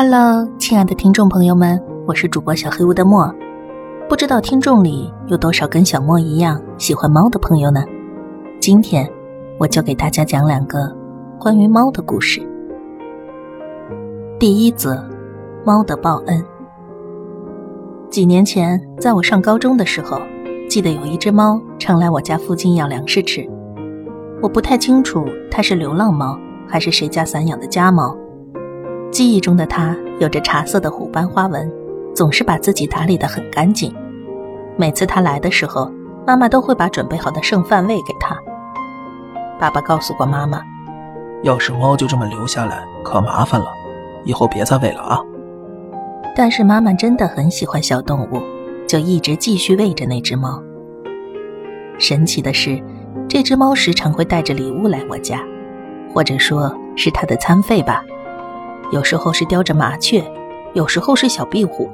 Hello，亲爱的听众朋友们，我是主播小黑屋的莫。不知道听众里有多少跟小莫一样喜欢猫的朋友呢？今天我就给大家讲两个关于猫的故事。第一则，猫的报恩。几年前，在我上高中的时候，记得有一只猫常来我家附近要粮食吃。我不太清楚它是流浪猫还是谁家散养的家猫。记忆中的它有着茶色的虎斑花纹，总是把自己打理得很干净。每次它来的时候，妈妈都会把准备好的剩饭喂给它。爸爸告诉过妈妈，要是猫就这么留下来，可麻烦了，以后别再喂了啊。但是妈妈真的很喜欢小动物，就一直继续喂着那只猫。神奇的是，这只猫时常会带着礼物来我家，或者说是它的餐费吧。有时候是叼着麻雀，有时候是小壁虎，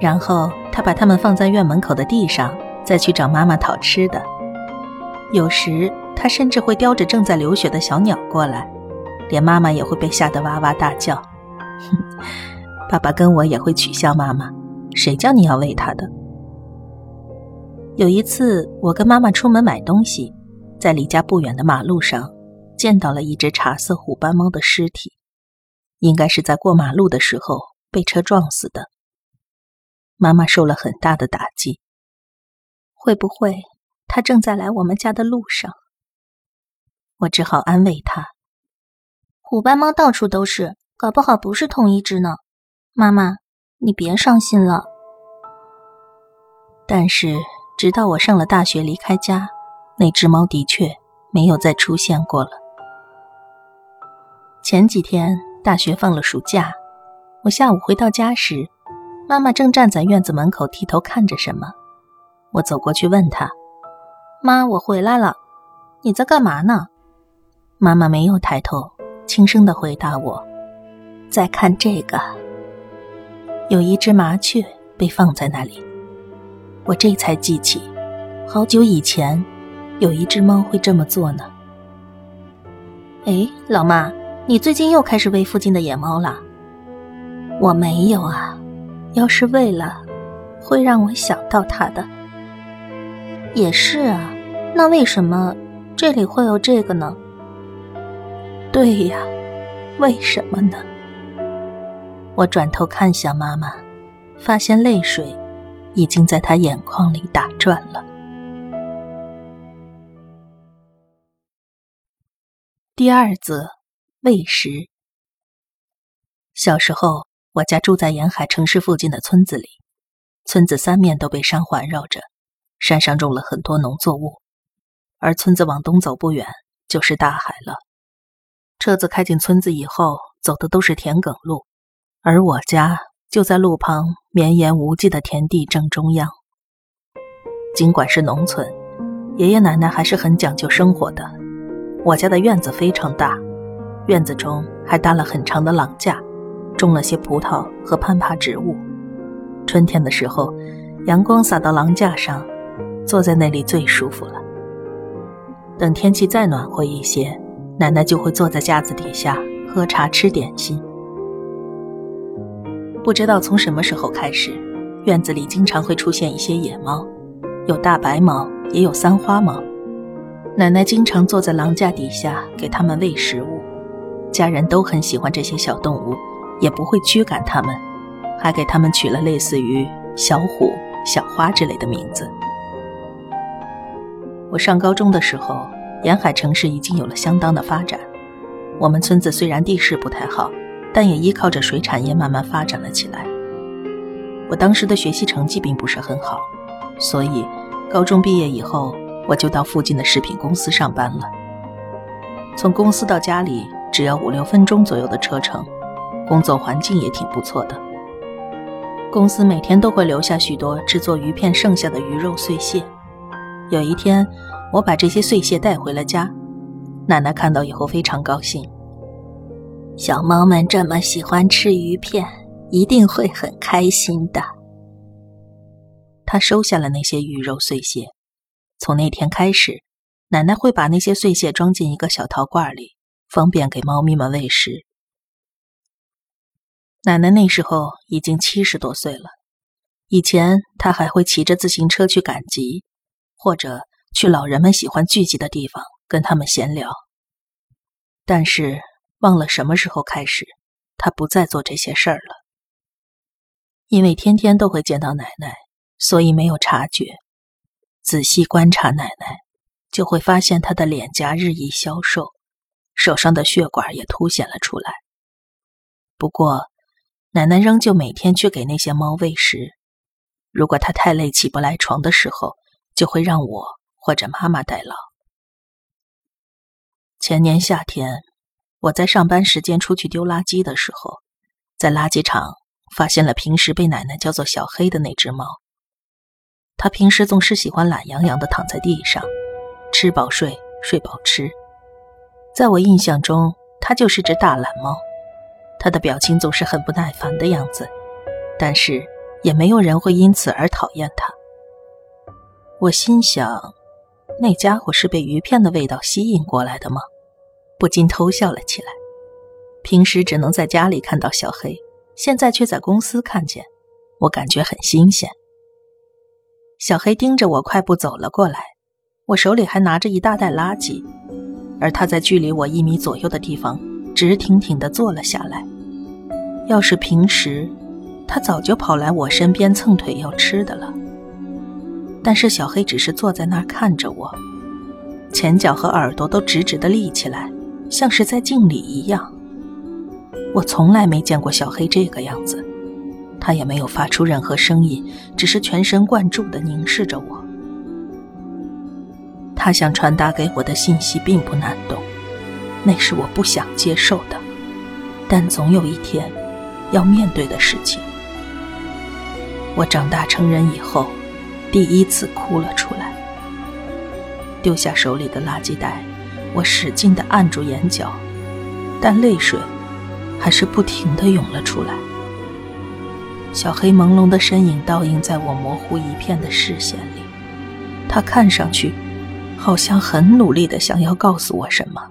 然后他把它们放在院门口的地上，再去找妈妈讨吃的。有时他甚至会叼着正在流血的小鸟过来，连妈妈也会被吓得哇哇大叫。哼 爸爸跟我也会取笑妈妈：“谁叫你要喂它的？”有一次，我跟妈妈出门买东西，在离家不远的马路上，见到了一只茶色虎斑猫的尸体。应该是在过马路的时候被车撞死的。妈妈受了很大的打击。会不会他正在来我们家的路上？我只好安慰他：“虎斑猫到处都是，搞不好不是同一只呢。”妈妈，你别伤心了。但是直到我上了大学离开家，那只猫的确没有再出现过了。前几天。大学放了暑假，我下午回到家时，妈妈正站在院子门口低头看着什么。我走过去问她：“妈，我回来了，你在干嘛呢？”妈妈没有抬头，轻声的回答我：“在看这个。”有一只麻雀被放在那里，我这才记起，好久以前有一只猫会这么做呢。哎，老妈。你最近又开始喂附近的野猫了？我没有啊，要是喂了，会让我想到它的。也是啊，那为什么这里会有这个呢？对呀，为什么呢？我转头看向妈妈，发现泪水已经在她眼眶里打转了。第二则。喂食。小时候，我家住在沿海城市附近的村子里，村子三面都被山环绕着，山上种了很多农作物，而村子往东走不远就是大海了。车子开进村子以后，走的都是田埂路，而我家就在路旁绵延无际的田地正中央。尽管是农村，爷爷奶奶还是很讲究生活的。我家的院子非常大。院子中还搭了很长的廊架，种了些葡萄和攀爬植物。春天的时候，阳光洒到廊架上，坐在那里最舒服了。等天气再暖和一些，奶奶就会坐在架子底下喝茶吃点心。不知道从什么时候开始，院子里经常会出现一些野猫，有大白猫，也有三花猫。奶奶经常坐在廊架底下给它们喂食物。家人都很喜欢这些小动物，也不会驱赶它们，还给它们取了类似于小虎、小花之类的名字。我上高中的时候，沿海城市已经有了相当的发展。我们村子虽然地势不太好，但也依靠着水产业慢慢发展了起来。我当时的学习成绩并不是很好，所以高中毕业以后，我就到附近的食品公司上班了。从公司到家里。只要五六分钟左右的车程，工作环境也挺不错的。公司每天都会留下许多制作鱼片剩下的鱼肉碎屑。有一天，我把这些碎屑带回了家，奶奶看到以后非常高兴。小猫们这么喜欢吃鱼片，一定会很开心的。她收下了那些鱼肉碎屑。从那天开始，奶奶会把那些碎屑装进一个小陶罐里。方便给猫咪们喂食。奶奶那时候已经七十多岁了，以前她还会骑着自行车去赶集，或者去老人们喜欢聚集的地方跟他们闲聊。但是忘了什么时候开始，她不再做这些事儿了。因为天天都会见到奶奶，所以没有察觉。仔细观察奶奶，就会发现她的脸颊日益消瘦，手上的血管也凸显了出来。不过，奶奶仍旧每天去给那些猫喂食。如果她太累起不来床的时候，就会让我或者妈妈代劳。前年夏天，我在上班时间出去丢垃圾的时候，在垃圾场发现了平时被奶奶叫做小黑的那只猫。它平时总是喜欢懒洋洋的躺在地上，吃饱睡，睡饱吃。在我印象中，它就是只大懒猫。他的表情总是很不耐烦的样子，但是也没有人会因此而讨厌他。我心想，那家伙是被鱼片的味道吸引过来的吗？不禁偷笑了起来。平时只能在家里看到小黑，现在却在公司看见，我感觉很新鲜。小黑盯着我快步走了过来，我手里还拿着一大袋垃圾，而他在距离我一米左右的地方直挺挺地坐了下来。要是平时，他早就跑来我身边蹭腿要吃的了。但是小黑只是坐在那儿看着我，前脚和耳朵都直直的立起来，像是在敬礼一样。我从来没见过小黑这个样子，他也没有发出任何声音，只是全神贯注的凝视着我。他想传达给我的信息并不难懂，那是我不想接受的，但总有一天。要面对的事情。我长大成人以后，第一次哭了出来。丢下手里的垃圾袋，我使劲地按住眼角，但泪水还是不停地涌了出来。小黑朦胧的身影倒映在我模糊一片的视线里，他看上去好像很努力的想要告诉我什么。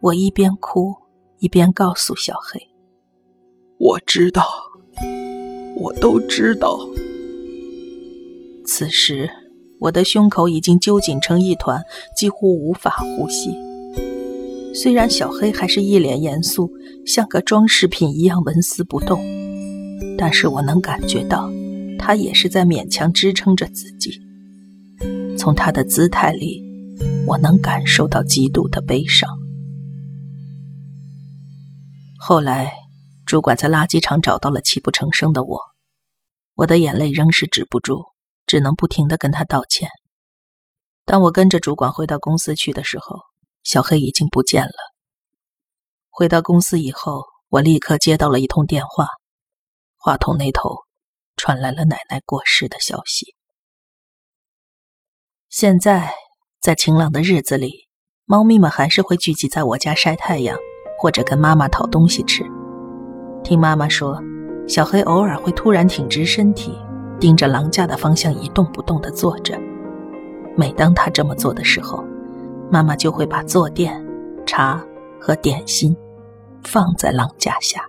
我一边哭一边告诉小黑。我知道，我都知道。此时，我的胸口已经揪紧成一团，几乎无法呼吸。虽然小黑还是一脸严肃，像个装饰品一样纹丝不动，但是我能感觉到，他也是在勉强支撑着自己。从他的姿态里，我能感受到极度的悲伤。后来。主管在垃圾场找到了泣不成声的我，我的眼泪仍是止不住，只能不停的跟他道歉。当我跟着主管回到公司去的时候，小黑已经不见了。回到公司以后，我立刻接到了一通电话，话筒那头传来了奶奶过世的消息。现在，在晴朗的日子里，猫咪们还是会聚集在我家晒太阳，或者跟妈妈讨东西吃。听妈妈说，小黑偶尔会突然挺直身体，盯着廊架的方向一动不动地坐着。每当他这么做的时候，妈妈就会把坐垫、茶和点心放在廊架下。